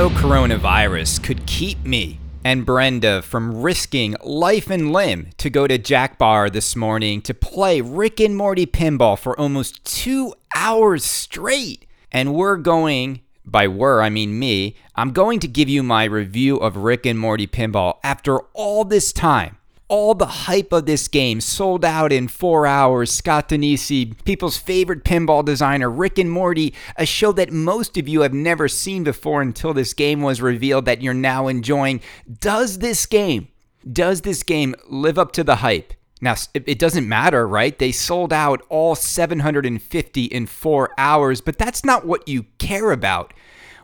no coronavirus could keep me and Brenda from risking life and limb to go to Jack Bar this morning to play Rick and Morty pinball for almost two hours straight. And we're going, by we're, I mean me, I'm going to give you my review of Rick and Morty pinball after all this time all the hype of this game sold out in four hours. Scott Danesi, people's favorite pinball designer, Rick and Morty, a show that most of you have never seen before until this game was revealed that you're now enjoying. Does this game, does this game live up to the hype? Now, it doesn't matter, right? They sold out all 750 in four hours, but that's not what you care about.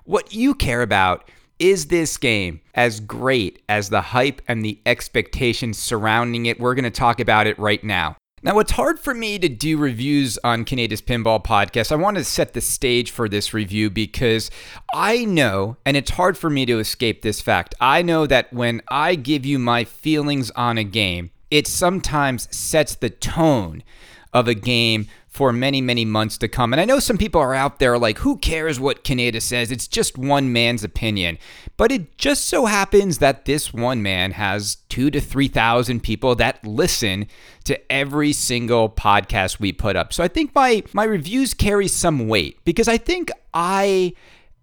What you care about is this game as great as the hype and the expectations surrounding it? We're going to talk about it right now. Now, it's hard for me to do reviews on Kaneda's Pinball Podcast. I want to set the stage for this review because I know, and it's hard for me to escape this fact, I know that when I give you my feelings on a game, it sometimes sets the tone of a game for many, many months to come. And I know some people are out there like, who cares what Kaneda says? It's just one man's opinion. But it just so happens that this one man has two to 3,000 people that listen to every single podcast we put up. So I think my, my reviews carry some weight because I think I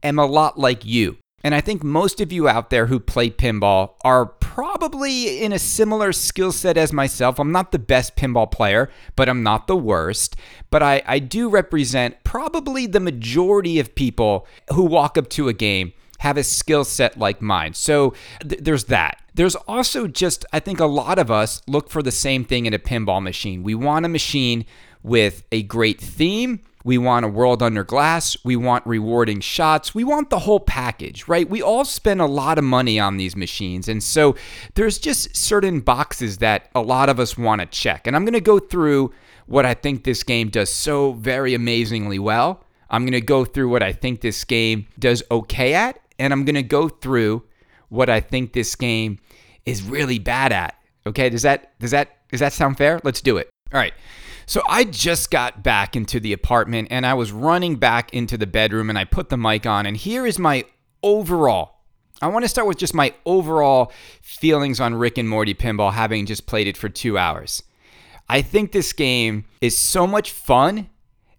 am a lot like you. And I think most of you out there who play pinball are probably in a similar skill set as myself. I'm not the best pinball player, but I'm not the worst. But I, I do represent probably the majority of people who walk up to a game have a skill set like mine. So th- there's that. There's also just, I think a lot of us look for the same thing in a pinball machine. We want a machine with a great theme we want a world under glass. We want rewarding shots. We want the whole package, right? We all spend a lot of money on these machines. And so there's just certain boxes that a lot of us want to check. And I'm going to go through what I think this game does so very amazingly well. I'm going to go through what I think this game does okay at. And I'm going to go through what I think this game is really bad at. Okay, does that does that does that sound fair? Let's do it. All right. So I just got back into the apartment and I was running back into the bedroom and I put the mic on. And here is my overall. I want to start with just my overall feelings on Rick and Morty Pinball, having just played it for two hours. I think this game is so much fun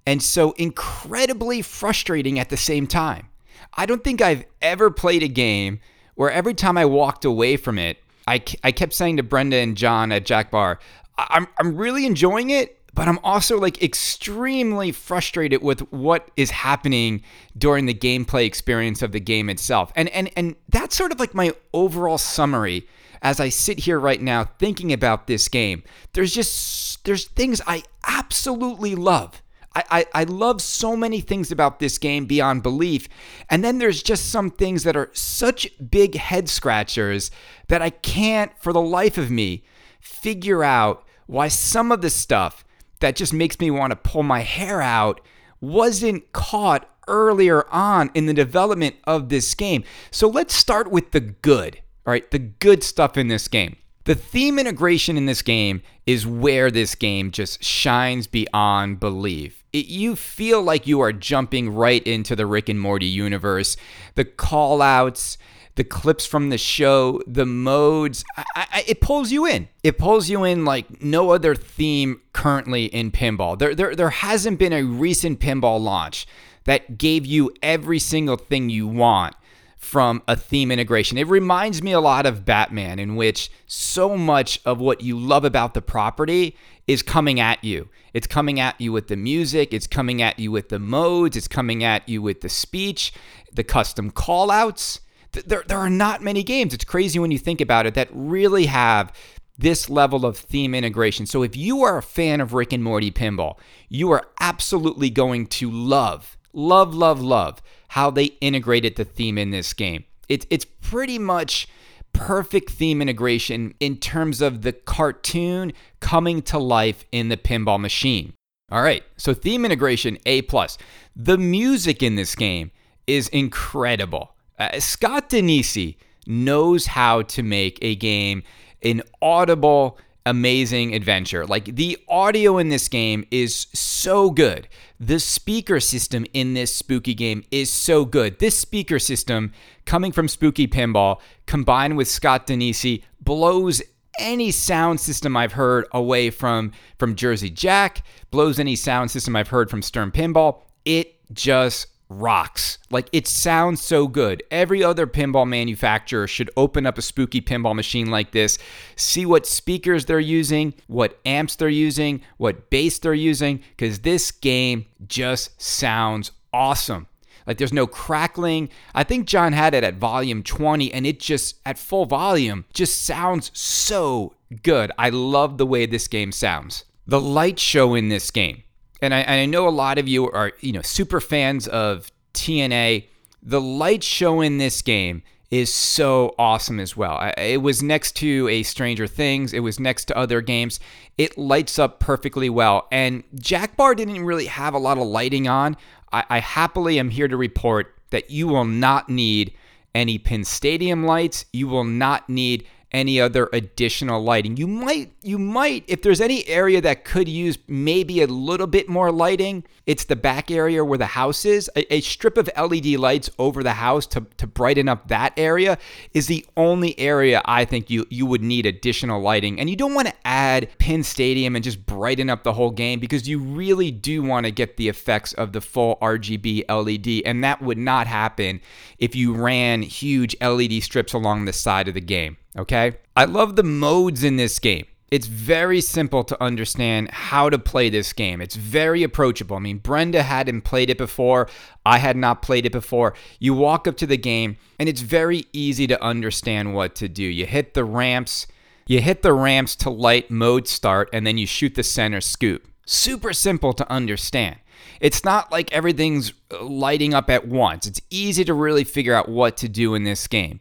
and so incredibly frustrating at the same time. I don't think I've ever played a game where every time I walked away from it, I, I kept saying to Brenda and John at Jack Bar, I'm, I'm really enjoying it, but I'm also like extremely frustrated with what is happening during the gameplay experience of the game itself. And and and that's sort of like my overall summary as I sit here right now thinking about this game. There's just there's things I absolutely love. I, I, I love so many things about this game beyond belief. And then there's just some things that are such big head scratchers that I can't, for the life of me, figure out why some of the stuff that just makes me want to pull my hair out wasn't caught earlier on in the development of this game. So let's start with the good, all right? The good stuff in this game. The theme integration in this game is where this game just shines beyond belief. It, you feel like you are jumping right into the Rick and Morty universe. The call outs, the clips from the show, the modes. I, I, it pulls you in. It pulls you in like no other theme currently in pinball. There, there, there hasn't been a recent pinball launch that gave you every single thing you want from a theme integration. It reminds me a lot of Batman, in which so much of what you love about the property is coming at you. It's coming at you with the music, it's coming at you with the modes, it's coming at you with the speech, the custom callouts there, there are not many games. It's crazy when you think about it that really have this level of theme integration. So if you are a fan of Rick and Morty Pinball, you are absolutely going to love, love, love, love how they integrated the theme in this game. It's it's pretty much perfect theme integration in terms of the cartoon coming to life in the pinball machine. All right, so theme integration A plus. The music in this game is incredible. Uh, Scott Danesi knows how to make a game an audible amazing adventure. Like the audio in this game is so good. The speaker system in this spooky game is so good. This speaker system coming from Spooky Pinball combined with Scott Danesi blows any sound system I've heard away from from Jersey Jack, blows any sound system I've heard from Stern Pinball. It just rocks. Like it sounds so good. Every other pinball manufacturer should open up a spooky pinball machine like this, see what speakers they're using, what amps they're using, what bass they're using, because this game just sounds awesome. Like there's no crackling. I think John had it at volume 20 and it just at full volume just sounds so good. I love the way this game sounds. The light show in this game. And I, and I know a lot of you are, you know, super fans of TNA. The light show in this game is so awesome as well. It was next to a Stranger Things, it was next to other games. It lights up perfectly well. And Jack Bar didn't really have a lot of lighting on. I, I happily am here to report that you will not need any Pin Stadium lights. You will not need any other additional lighting. You might you might if there's any area that could use maybe a little bit more lighting, it's the back area where the house is. A, a, strip of LED lights over the house to, to brighten up that area is the only area I think you you would need additional lighting. And you don't want to add Pin Stadium and just brighten up the whole game because you really do want to get the effects of the full RGB LED and that would not happen if you ran huge LED strips along the side of the game okay? I love the modes in this game. It's very simple to understand how to play this game. It's very approachable. I mean, Brenda hadn't played it before. I had not played it before. You walk up to the game, and it's very easy to understand what to do. You hit the ramps, you hit the ramps to light mode start, and then you shoot the center scoop. Super simple to understand. It's not like everything's uh, lighting up at once. It's easy to really figure out what to do in this game.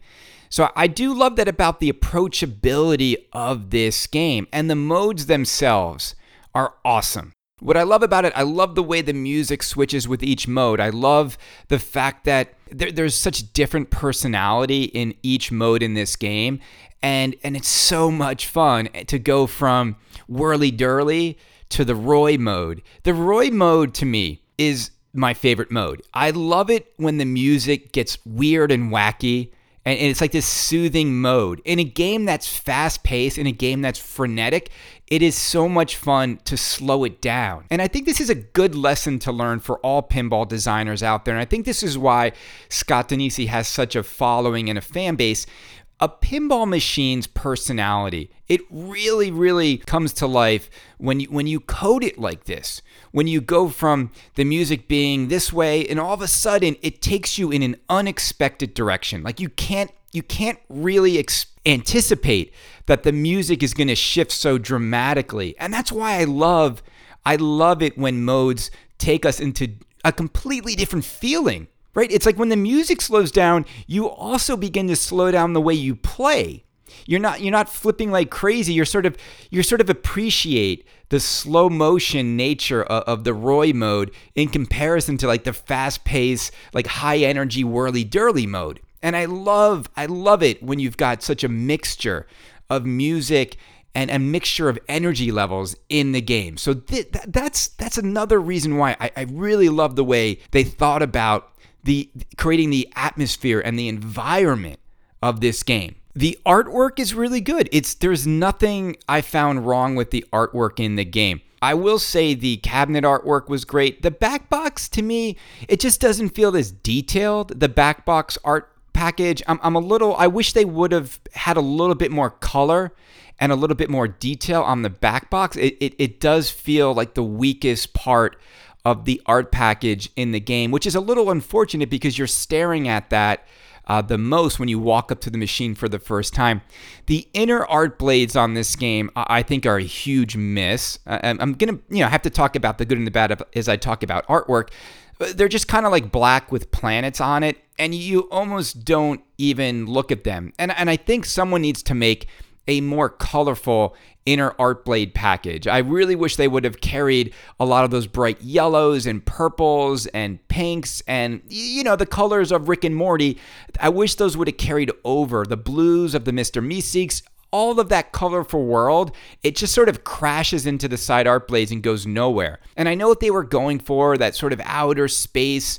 So I do love that about the approachability of this game, and the modes themselves are awesome. What I love about it, I love the way the music switches with each mode. I love the fact that there, there's such different personality in each mode in this game, and and it's so much fun to go from whirly dirly to the Roy mode. The Roy mode to me is my favorite mode. I love it when the music gets weird and wacky and, it's like this soothing mode. In a game that's fast paced, in a game that's frenetic, it is so much fun to slow it down. And I think this is a good lesson to learn for all pinball designers out there. And I think this is why Scott Danesi has such a following and a fan base a pinball machine's personality. It really really comes to life when you when you code it like this. When you go from the music being this way and all of a sudden it takes you in an unexpected direction. Like you can't you can't really ex- anticipate that the music is going to shift so dramatically. And that's why i love i love it when modes take us into a completely different feeling right? It's like when the music slows down, you also begin to slow down the way you play. You're not you're not flipping like crazy. You're sort of you're sort of appreciate the slow motion nature of, of the Roy mode in comparison to like the fast pace, like high energy whirly dirly mode. And I love I love it when you've got such a mixture of music and a mixture of energy levels in the game. So th- that's that's another reason why I, I really love the way they thought about the creating the atmosphere and the environment of this game. The artwork is really good. It's there's nothing I found wrong with the artwork in the game. I will say the cabinet artwork was great. The back box to me, it just doesn't feel as detailed. The back box art package, I'm, I'm a little I wish they would have had a little bit more color and a little bit more detail on the back box. It, it, it does feel like the weakest part of the art package in the game, which is a little unfortunate because you're staring at that uh, the most when you walk up to the machine for the first time. The inner art blades on this game, I think, are a huge miss. I'm gonna, you know, have to talk about the good and the bad as I talk about artwork. They're just kind of like black with planets on it, and you almost don't even look at them. And and I think someone needs to make a more colorful inner art blade package. I really wish they would have carried a lot of those bright yellows and purples and pinks and you know the colors of Rick and Morty. I wish those would have carried over the blues of the Mr. Meeseeks all of that colorful world, it just sort of crashes into the side art blades and goes nowhere. And I know what they were going for, that sort of outer space,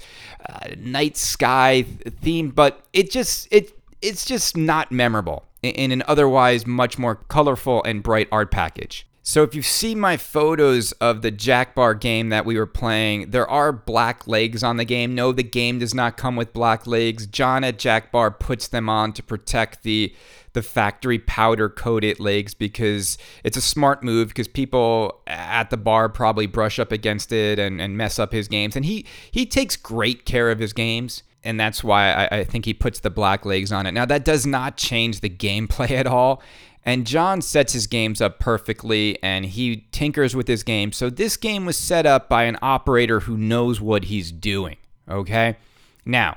uh, night sky theme, but it just, it, it's just not memorable in an otherwise much more colorful and bright art package. So if you see my photos of the Jack Bar game that we were playing, there are black legs on the game. No, the game does not come with black legs. John at Jack Bar puts them on to protect the the factory powder coated legs because it's a smart move because people at the bar probably brush up against it and, and mess up his games. And he he takes great care of his games and that's why I, I, think he puts the black legs on it. Now, that does not change the gameplay at all. And John sets his games up perfectly and he tinkers with his game. So this game was set up by an operator who knows what he's doing. Okay? Now,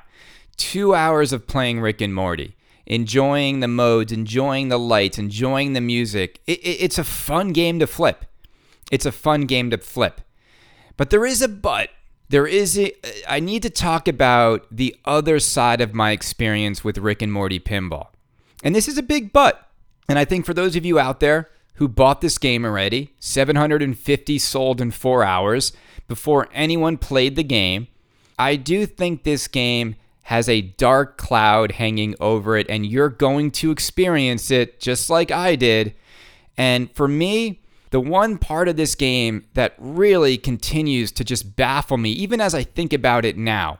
two hours of playing Rick and Morty, enjoying the modes, enjoying the lights, enjoying the music. It, it, it's a fun game to flip. It's a fun game to flip. But there is a but. There is a. I need to talk about the other side of my experience with Rick and Morty Pinball. And this is a big but. And I think for those of you out there who bought this game already, 750 sold in four hours before anyone played the game, I do think this game has a dark cloud hanging over it, and you're going to experience it just like I did. And for me, the one part of this game that really continues to just baffle me, even as I think about it now,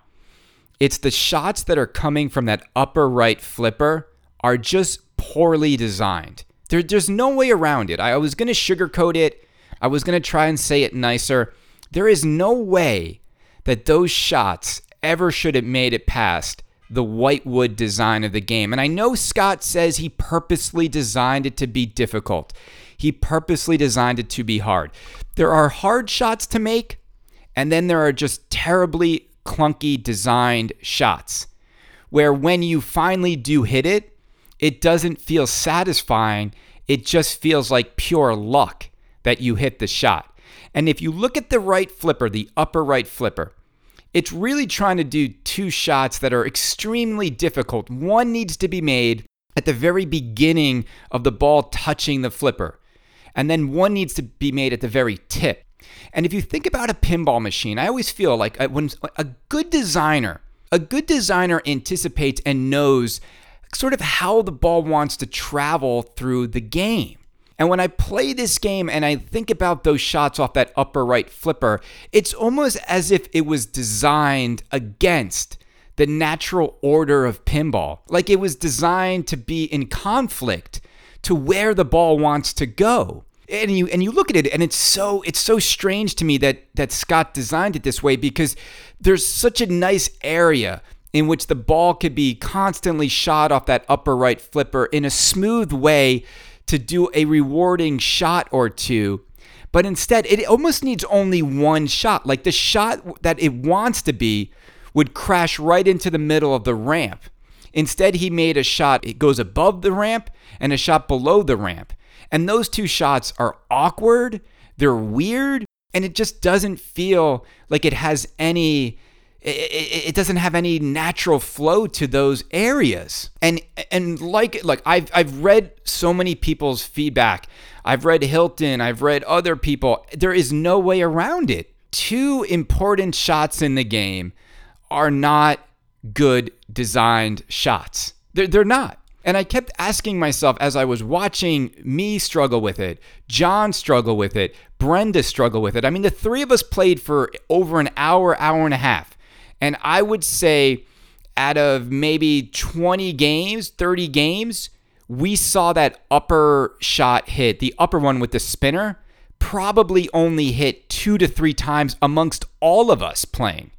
it's the shots that are coming from that upper right flipper are just poorly designed. There, there's no way around it. I was going to sugarcoat it, I was going to try and say it nicer. There is no way that those shots ever should have made it past the whitewood design of the game. And I know Scott says he purposely designed it to be difficult. He purposely designed it to be hard. There are hard shots to make, and then there are just terribly clunky designed shots where when you finally do hit it, it doesn't feel satisfying. It just feels like pure luck that you hit the shot. And if you look at the right flipper, the upper right flipper, it's really trying to do two shots that are extremely difficult. One needs to be made at the very beginning of the ball touching the flipper, and then one needs to be made at the very tip. And if you think about a pinball machine, I always feel like uh, when a good designer, a good designer anticipates and knows sort of how the ball wants to travel through the game. And when I play this game and I think about those shots off that upper right flipper, it's almost as if it was designed against the natural order of pinball. Like it was designed to be in conflict to where the ball wants to go. And you and you look at it and it's so it's so strange to me that that Scott designed it this way because there's such a nice area in which the ball could be constantly shot off that upper right flipper in a smooth way to do a rewarding shot or two. But instead, it almost needs only one shot. Like the shot that it wants to be would crash right into the middle of the ramp. Instead, he made a shot, it goes above the ramp and a shot below the ramp. And those two shots are awkward, they're weird, and it just doesn't feel like it has any it, doesn't have any natural flow to those areas. And and like like I've I've read so many people's feedback. I've read Hilton, I've read other people. There is no way around it. Two important shots in the game are not good designed shots. They're, they're not. And I kept asking myself as I was watching me struggle with it, John struggle with it, Brenda struggle with it. I mean, the three of us played for over an hour, hour and a half. And I would say out of maybe 20 games, 30 games, we saw that upper shot hit, the upper one with the spinner, probably only hit two to three times amongst all of us playing.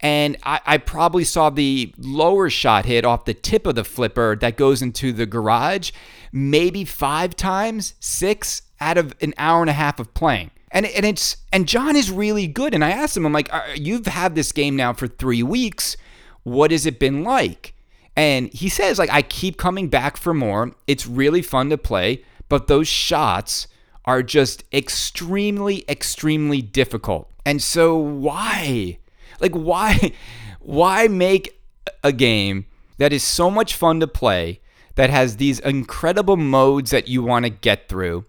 And I, I, probably saw the lower shot hit off the tip of the flipper that goes into the garage maybe five times, six out of an hour and a half of playing. And and it's and John is really good. And I asked him, I'm like, you've had this game now for three weeks. What has it been like? And he says, like, I keep coming back for more. It's really fun to play, but those shots are just extremely, extremely difficult. And so why? Like, why? Why make a game that is so much fun to play? that has these incredible modes that you want to get through,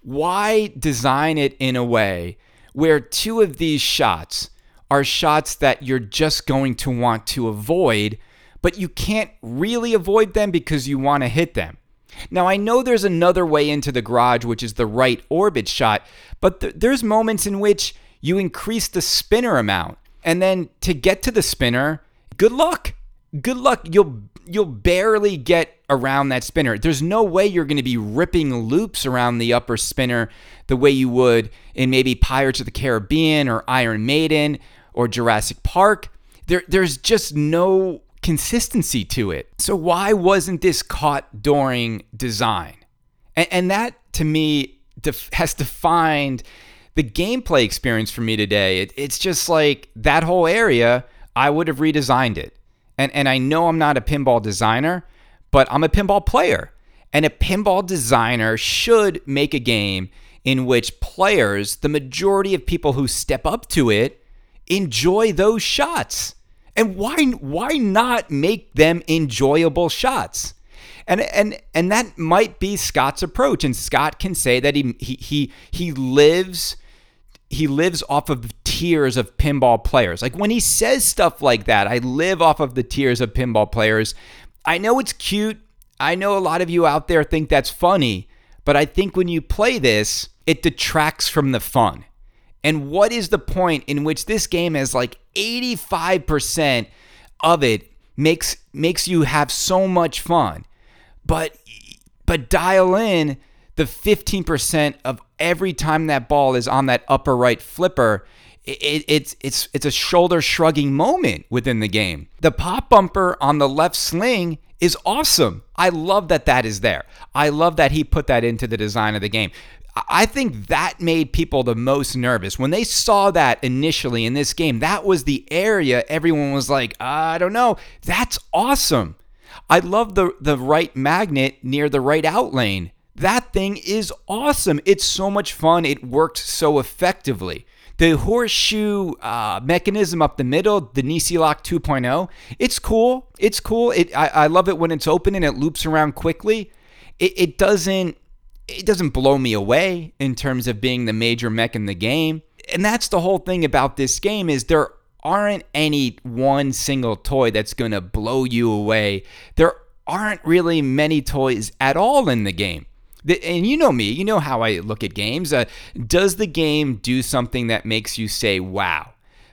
why design it in a way where two of these shots are shots that you're just going to want to avoid, but you can't really avoid them because you want to hit them? Now, I know there's another way into the garage, which is the right orbit shot, but th- there's moments in which you increase the spinner amount. And then to get to the spinner, good luck. Good luck. You'll you'll barely get around that spinner. There's no way you're going to be ripping loops around the upper spinner the way you would in maybe Pirates of the Caribbean or Iron Maiden or Jurassic Park. There, there's just no consistency to it. So why wasn't this caught during design? And, and that to me def- has defined the gameplay experience for me today. It, it's just like that whole area. I would have redesigned it. And and I know I'm not a pinball designer, but I'm a pinball player. And a pinball designer should make a game in which players, the majority of people who step up to it, enjoy those shots. And why why not make them enjoyable shots? And and and that might be Scott's approach. And Scott can say that he he he, he lives he lives off of tears of pinball players. Like when he says stuff like that, I live off of the tears of pinball players. I know it's cute. I know a lot of you out there think that's funny, but I think when you play this, it detracts from the fun. And what is the point in which this game has like 85% of it makes makes you have so much fun. But but dial in the 15% of every time that ball is on that upper right flipper, it, it's it's it's a shoulder shrugging moment within the game. The pop bumper on the left sling is awesome. I love that that is there. I love that he put that into the design of the game. I think that made people the most nervous. When they saw that initially in this game, that was the area everyone was like, I don't know. That's awesome. I love the, the right magnet near the right out lane. That thing is awesome. It's so much fun. It worked so effectively. The horseshoe uh, mechanism up the middle, the Nisi Lock 2.0, it's cool. It's cool. It, I, I love it when it's open and it loops around quickly. It, it doesn't it doesn't blow me away in terms of being the major mech in the game. And that's the whole thing about this game is there aren't any one single toy that's going to blow you away. There aren't really many toys at all in the game and you know me, you know how I look at games. Uh, does the game do something that makes you say, wow?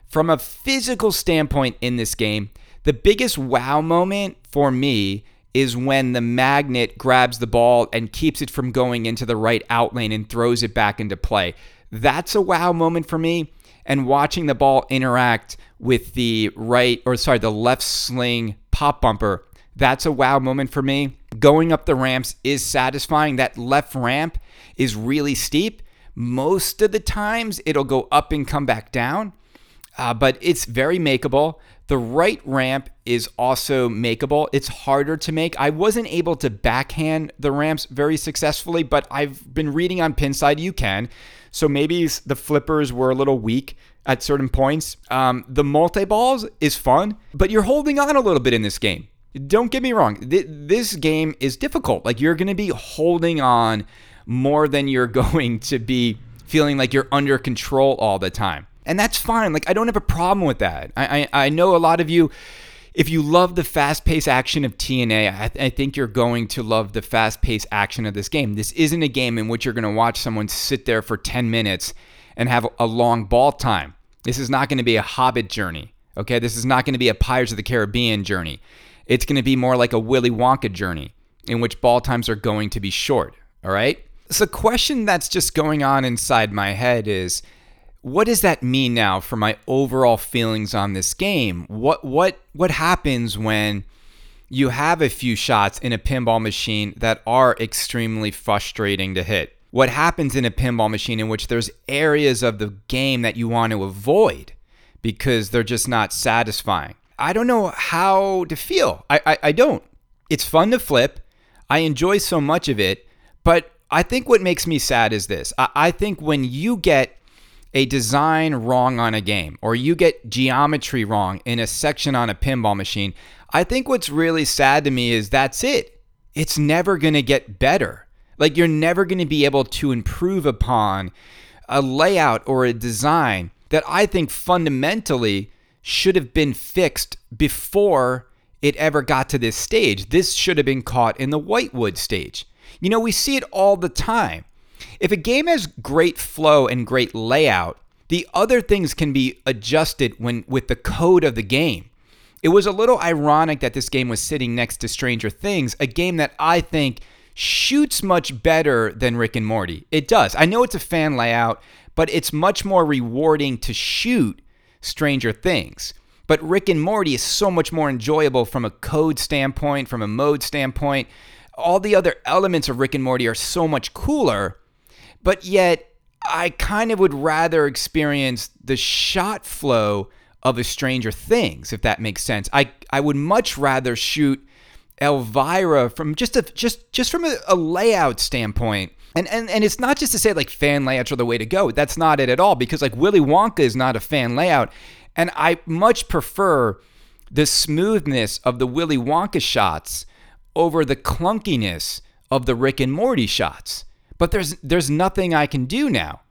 From a physical standpoint in this game, the biggest wow moment for me is when the magnet grabs the ball and keeps it from going into the right out lane and throws it back into play. That's a wow moment for me. And watching the ball interact with the right, or sorry, the left sling pop bumper that's a wow moment for me. Going up the ramps is satisfying. That left ramp is really steep. Most of the times it'll go up and come back down, uh, but it's very makeable. The right ramp is also makeable. It's harder to make. I wasn't able to backhand the ramps very successfully, but I've been reading on Pinside you can. So maybe the flippers were a little weak at certain points. Um, the multi balls is fun, but you're holding on a little bit in this game. Don't get me wrong. This game is difficult. Like you're going to be holding on more than you're going to be feeling like you're under control all the time. And that's fine. Like I don't have a problem with that. I I, I know a lot of you if you love the fast-paced action of TNA, I, th- I think you're going to love the fast-paced action of this game. This isn't a game in which you're going to watch someone sit there for 10 minutes and have a long ball time. This is not going to be a Hobbit journey. Okay, this is not going to be a Pirates of the Caribbean journey. It's going to be more like a Willy Wonka journey in which ball times are going to be short. All right. So, the question that's just going on inside my head is what does that mean now for my overall feelings on this game? What what what happens when you have a few shots in a pinball machine that are extremely frustrating to hit? What happens in a pinball machine in which there's areas of the game that you want to avoid because they're just not satisfying? I don't know how to feel. I, I, I don't. It's fun to flip. I enjoy so much of it. But I think what makes me sad is this I, I think when you get a design wrong on a game or you get geometry wrong in a section on a pinball machine, I think what's really sad to me is that's it. it's never going to get better. Like you're never going to be able to improve upon a layout or a design that I think fundamentally should have been fixed before it ever got to this stage. This should have been caught in the Whitewood stage. You know, we see it all the time. If a game has great flow and great layout, the other things can be adjusted when with the code of the game. It was a little ironic that this game was sitting next to Stranger Things, a game that I think shoots much better than Rick and Morty. It does. I know it's a fan layout, but it's much more rewarding to shoot Stranger Things. But Rick and Morty is so much more enjoyable from a code standpoint, from a mode standpoint. All the other elements of Rick and Morty are so much cooler, but yet I kind of would rather experience the shot flow of a Stranger Things, if that makes sense. I, I would much rather shoot Elvira from just a just just from a, a layout standpoint. And, and and it's not just to say like fan layouts are the way to go. That's not it at all because like Willy Wonka is not a fan layout. And I much prefer the smoothness of the Willy Wonka shots over the clunkiness of the Rick and Morty shots. But there's there's nothing I can do now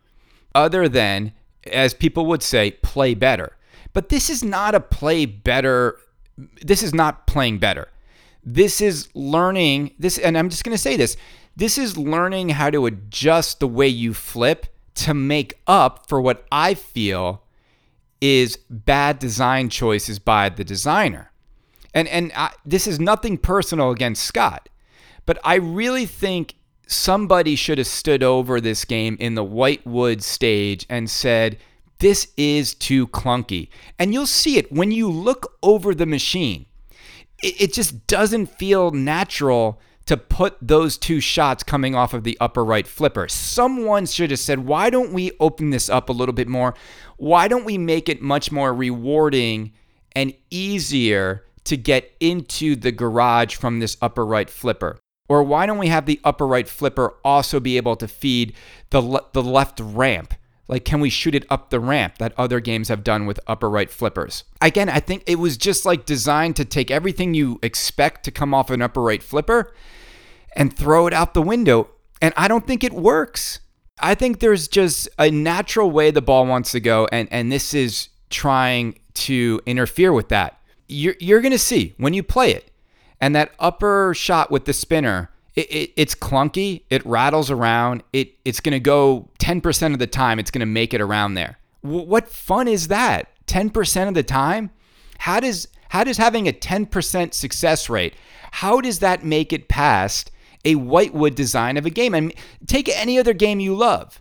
other than as people would say play better. But this is not a play better this is not playing better. This is learning this and I'm just going to say this. This is learning how to adjust the way you flip to make up for what I feel is bad design choices by the designer. And and I, this is nothing personal against Scott, but I really think somebody should have stood over this game in the Whitewood stage and said, "This is too clunky." And you'll see it when you look over the machine. It, it just doesn't feel natural to put those two shots coming off of the upper right flipper. Someone should have said, why don't we open this up a little bit more? Why don't we make it much more rewarding and easier to get into the garage from this upper right flipper? Or why don't we have the upper right flipper also be able to feed the, le- the left ramp? Like, can we shoot it up the ramp that other games have done with upper right flippers? Again, I think it was just like designed to take everything you expect to come off an upper right flipper and throw it out the window. And I don't think it works. I think there's just a natural way the ball wants to go, and, and this is trying to interfere with that. You're, you're going to see when you play it, and that upper shot with the spinner, it, it, it's clunky, it rattles around, it, it's going to go 10% of the time, it's going to make it around there. W- what fun is that? 10% of the time? How does, how does having a 10% success rate, how does that make it past a whitewood design of a game. And take any other game you love.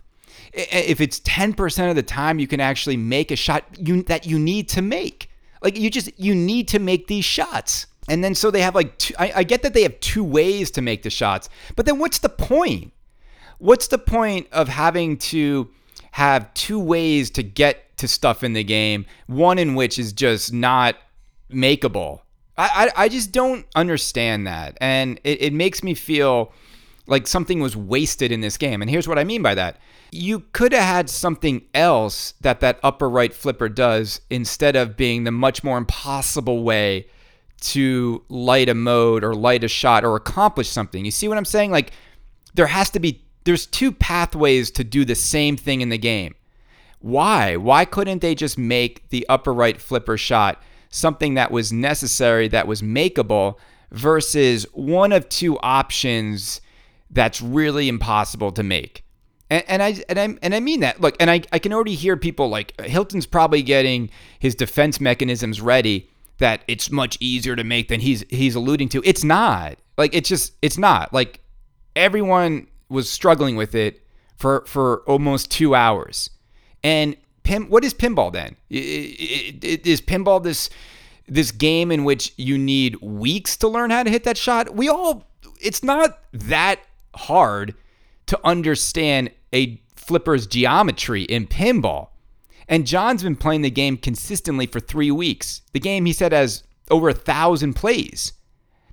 If it's 10% of the time you can actually make a shot you, that you need to make. Like you just you need to make these shots. And then so they have like two, I, I get that they have two ways to make the shots, but then what's the point? What's the point of having to have two ways to get to stuff in the game, one in which is just not makeable I, I, I just don't understand that. And it, it makes me feel like something was wasted in this game. And here's what I mean by that. You could have had something else that that upper right flipper does instead of being the much more impossible way to light a mode or light a shot or accomplish something. You see what I'm saying? Like there has to be there's two pathways to do the same thing in the game. Why? Why couldn't they just make the upper right flipper shot something that was necessary, that was makeable, versus one of two options that's really impossible to make. And, and I and I and I mean that. Look, and I, I can already hear people like Hilton's probably getting his defense mechanisms ready that it's much easier to make than he's he's alluding to. It's not. Like it's just it's not. Like everyone was struggling with it for for almost 2 hours. And pin, what is pinball then? Is pinball this this game in which you need weeks to learn how to hit that shot? We all it's not that hard to understand a flipper's geometry in pinball. And John's been playing the game consistently for three weeks. The game, he said, has over a thousand plays.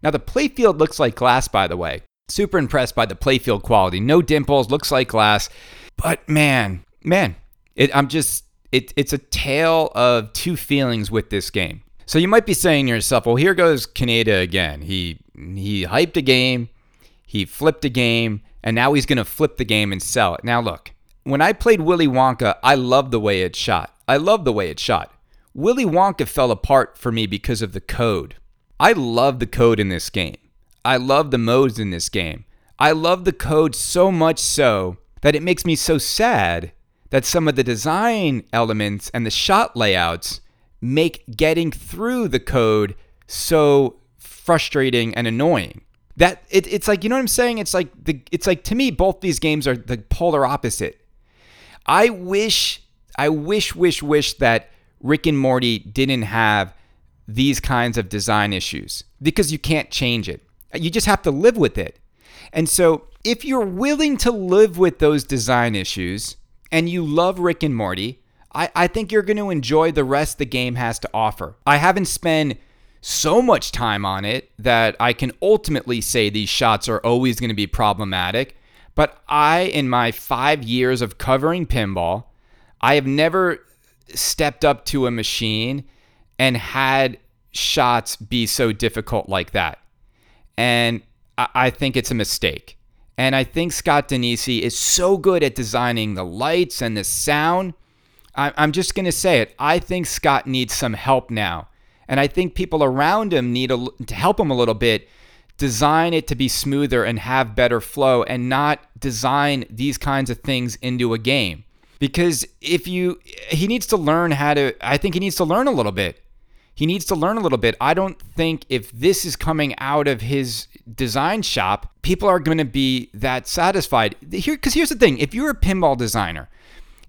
Now, the playfield looks like glass, by the way. Super impressed by the playfield quality. No dimples, looks like glass. But man, man, it, I'm just it, it's a tale of two feelings with this game. So you might be saying to yourself, well, here goes Kaneda again. He he hyped a game, He flipped a game, and now he's going to flip the game and sell it. Now, look, when I played Willy Wonka, I loved the way it shot. I love the way it shot. Willy Wonka fell apart for me because of the code. I love the code in this game. I love the modes in this game. I love the code so much so that it makes me so sad that some of the design elements and the shot layouts make getting through the code so frustrating and annoying. That it, it's like you know what I'm saying? It's like the it's like to me both these games are the polar opposite. I wish I wish wish wish that Rick and Morty didn't have these kinds of design issues because you can't change it. You just have to live with it. And so, if you're willing to live with those design issues and you love Rick and Morty, I, I think you're going to enjoy the rest the game has to offer. I haven't spent so much time on it that I can ultimately say these shots are always going to be problematic. But I, in my five years of covering pinball, I have never stepped up to a machine and had shots be so difficult like that. And I think it's a mistake. And I think Scott Danesi is so good at designing the lights and the sound. I'm just going to say it. I think Scott needs some help now. And I think people around him need a, to help him a little bit design it to be smoother and have better flow and not design these kinds of things into a game. Because if you, he needs to learn how to, I think he needs to learn a little bit. He needs to learn a little bit. I don't think if this is coming out of his design shop, people are going to be that satisfied. Here, because here's the thing: if you're a pinball designer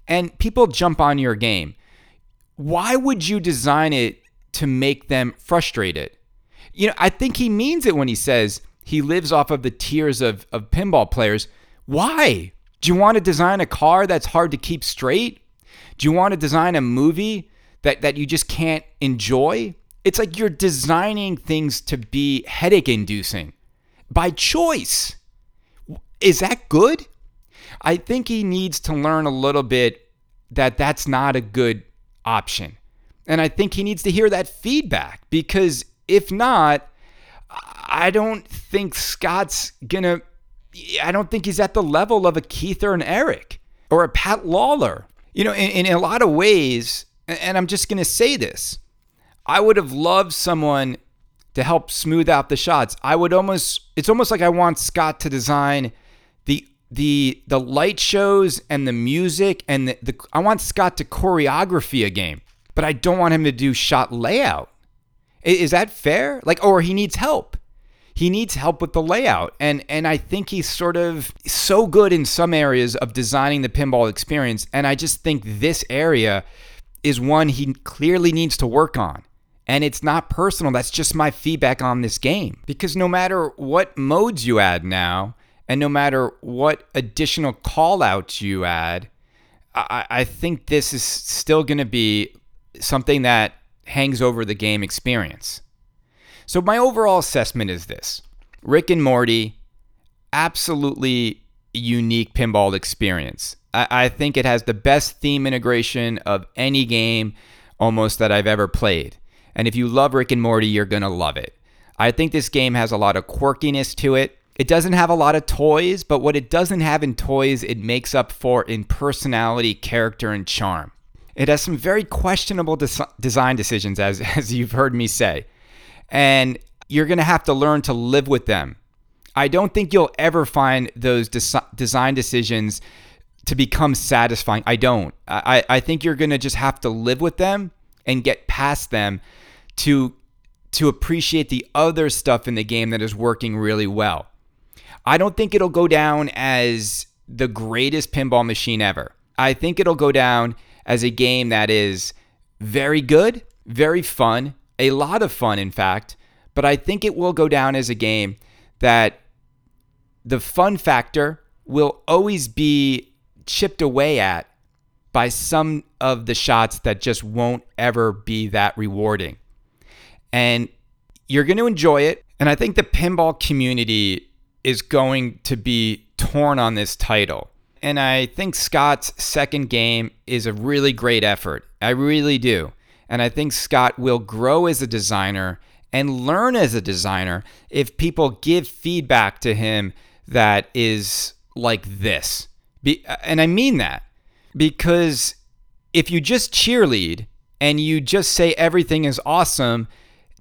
and people jump on your game, why would you design it to make them frustrated? You know, I think he means it when he says he lives off of the tears of, of pinball players. Why? Do you want to design a car that's hard to keep straight? Do you want to design a movie that, that you just can't enjoy. It's like you're designing things to be headache inducing by choice. Is that good? I think he needs to learn a little bit that that's not a good option. And I think he needs to hear that feedback because if not, I don't think Scott's gonna, I don't think he's at the level of a Keith or an Eric or a Pat Lawler. You know, in, in a lot of ways, and I'm just to say this I would have loved someone to help smooth out the shots. I would almost, it's almost like I want Scott to design the the the light shows and the music and the, the I want Scott to choreography a game, but I don't want him to do shot layout. Is that fair? Like, or he needs help. He needs help with the layout, and and I think he's sort of so good in some areas of designing the pinball experience, and I just think this area is one he clearly needs to work on. And it's not personal. That's just my feedback on this game. Because no matter what modes you add now, and no matter what additional callouts you add, I, I think this is still going to be something that hangs over the game experience. So, my overall assessment is this Rick and Morty, absolutely unique pinball experience. I, I think it has the best theme integration of any game almost that I've ever played. And if you love Rick and Morty, you're going to love it. I think this game has a lot of quirkiness to it. It doesn't have a lot of toys, but what it doesn't have in toys, it makes up for in personality, character, and charm. It has some very questionable des- design decisions, as, as you've heard me say. And you're going to have to learn to live with them. I don't think you'll ever find those des- design decisions to become satisfying. I don't. I, I think you're going to just have to live with them and get past them to to appreciate the other stuff in the game that is working really well. I don't think it'll go down as the greatest pinball machine ever. I think it'll go down as a game that is very good, very fun, a lot of fun, in fact. But I think it will go down as a game that the fun factor will always be chipped away at by some of the shots that just won't ever be that rewarding. And you're going to enjoy it. And I think the pinball community is going to be torn on this title. And I think Scott's second game is a really great effort. I really do. And I think Scott will grow as a designer and learn as a designer if people give feedback to him that is like this. Be, and I mean that because if you just cheerlead and you just say everything is awesome,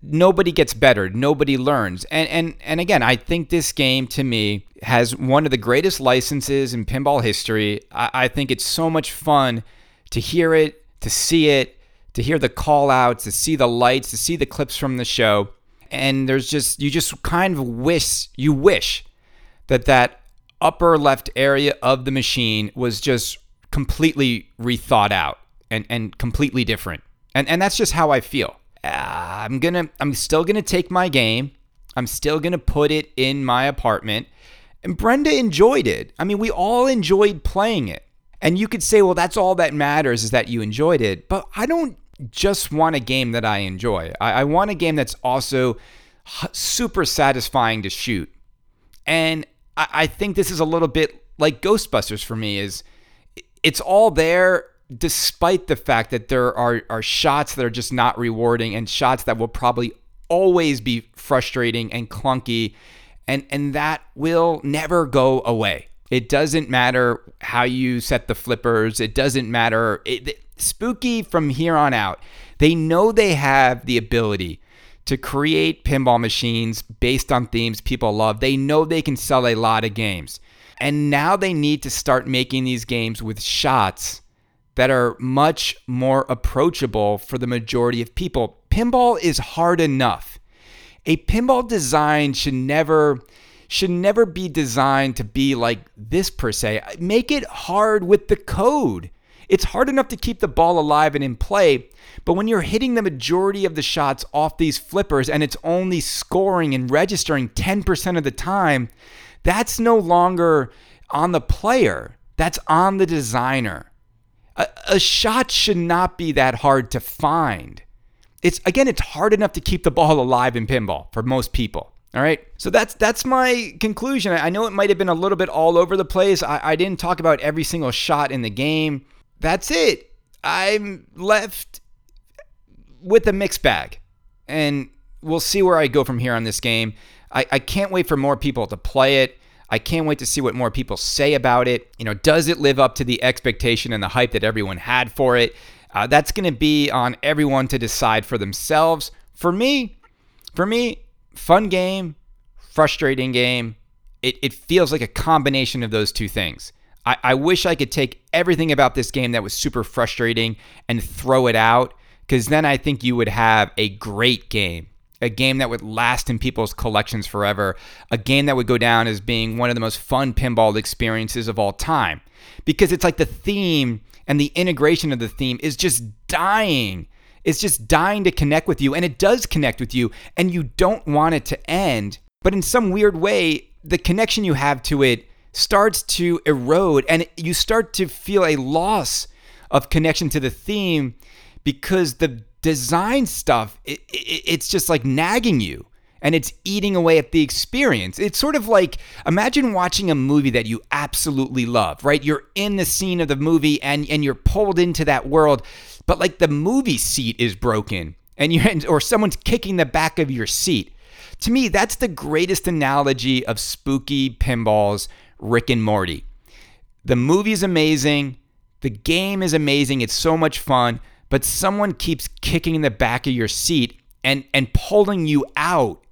nobody gets better, nobody learns. And and and again, I think this game to me has one of the greatest licenses in pinball history. I, I think it's so much fun to hear it, to see it, to hear the call outs, to see the lights, to see the clips from the show. And there's just you just kind of wish you wish that that upper left area of the machine was just completely rethought out and, and completely different. And, and that's just how I feel. Uh, I'm gonna I'm still gonna take my game. I'm still gonna put it in my apartment. And Brenda enjoyed it. I mean, we all enjoyed playing it. And you could say, well, that's all that matters is that you enjoyed it. But I don't just want a game that I enjoy. I, I want a game that's also super satisfying to shoot. And I, I think this is a little bit like Ghostbusters for me. Is it's all there despite the fact that there are, are shots that are just not rewarding and shots that will probably always be frustrating and clunky and and that will never go away. It doesn't matter how you set the flippers. It doesn't matter. It, it, spooky from here on out. They know they have the ability to create pinball machines based on themes people love. They know they can sell a lot of games. And now they need to start making these games with shots that are much more approachable for the majority of people. Pinball is hard enough. A pinball design should never should never be designed to be like this per se. Make it hard with the code. It's hard enough to keep the ball alive and in play, but when you're hitting the majority of the shots off these flippers and it's only scoring and registering 10% of the time, that's no longer on the player. That's on the designer a, a shot should not be that hard to find. It's again, it's hard enough to keep the ball alive in pinball for most people. All right. So that's that's my conclusion. I know it might have been a little bit all over the place. I, I didn't talk about every single shot in the game. That's it. I'm left with a mixed bag. And we'll see where I go from here on this game. I, I can't wait for more people to play it. I can't wait to see what more people say about it. You know, does it live up to the expectation and the hype that everyone had for it? Uh, that's going to be on everyone to decide for themselves. For me, for me, fun game, frustrating game. It, it feels like a combination of those two things. I, I wish I could take everything about this game that was super frustrating and throw it out, because then I think you would have a great game a game that would last in people's collections forever, a game that would go down as being one of the most fun pinball experiences of all time. Because it's like the theme and the integration of the theme is just dying. It's just dying to connect with you, and it does connect with you, and you don't want it to end. But in some weird way, the connection you have to it starts to erode, and you start to feel a loss of connection to the theme because the design stuff, it, it, it's just like nagging you and it's eating away at the experience. It's sort of like imagine watching a movie that you absolutely love, right? You're in the scene of the movie and, and you're pulled into that world, but like the movie seat is broken and you or someone's kicking the back of your seat. To me, that's the greatest analogy of spooky pinballs, Rick and Morty. The movie is amazing, the game is amazing, it's so much fun but someone keeps kicking in the back of your seat and and pulling you out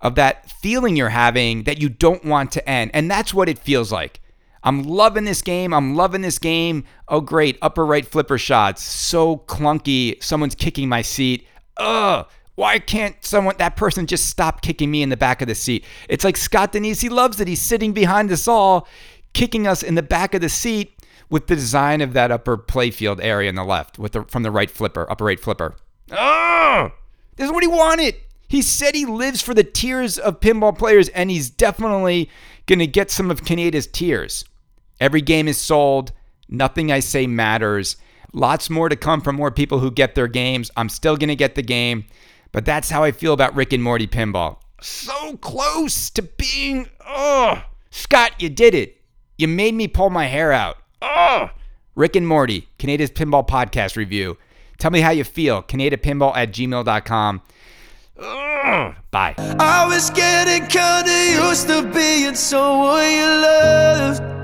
of that feeling you're having that you don't want to end. And that's what it feels like. I'm loving this game. I'm loving this game. Oh, great. Upper right flipper shots. So clunky. Someone's kicking my seat. Ugh. Why can't someone, that person just stop kicking me in the back of the seat? It's like Scott Danesi. He loves it. He's sitting behind us all, kicking us in the back of the seat with the design of that upper playfield area on the left, with the from the right flipper, upper right flipper. Oh, this is what he wanted. He said he lives for the tears of pinball players, and he's definitely going to get some of Kaneda's tears. Every game is sold. Nothing I say matters. Lots more to come from more people who get their games. I'm still going to get the game, but that's how I feel about Rick and Morty pinball. So close to being. Oh, Scott, you did it. You made me pull my hair out. Oh, Rick and Morty, Kaneda's Pinball Podcast review. Tell me how you feel. KanedaPinball at gmail.com. Ugh. Bye. I was getting kinda used to being someone you love.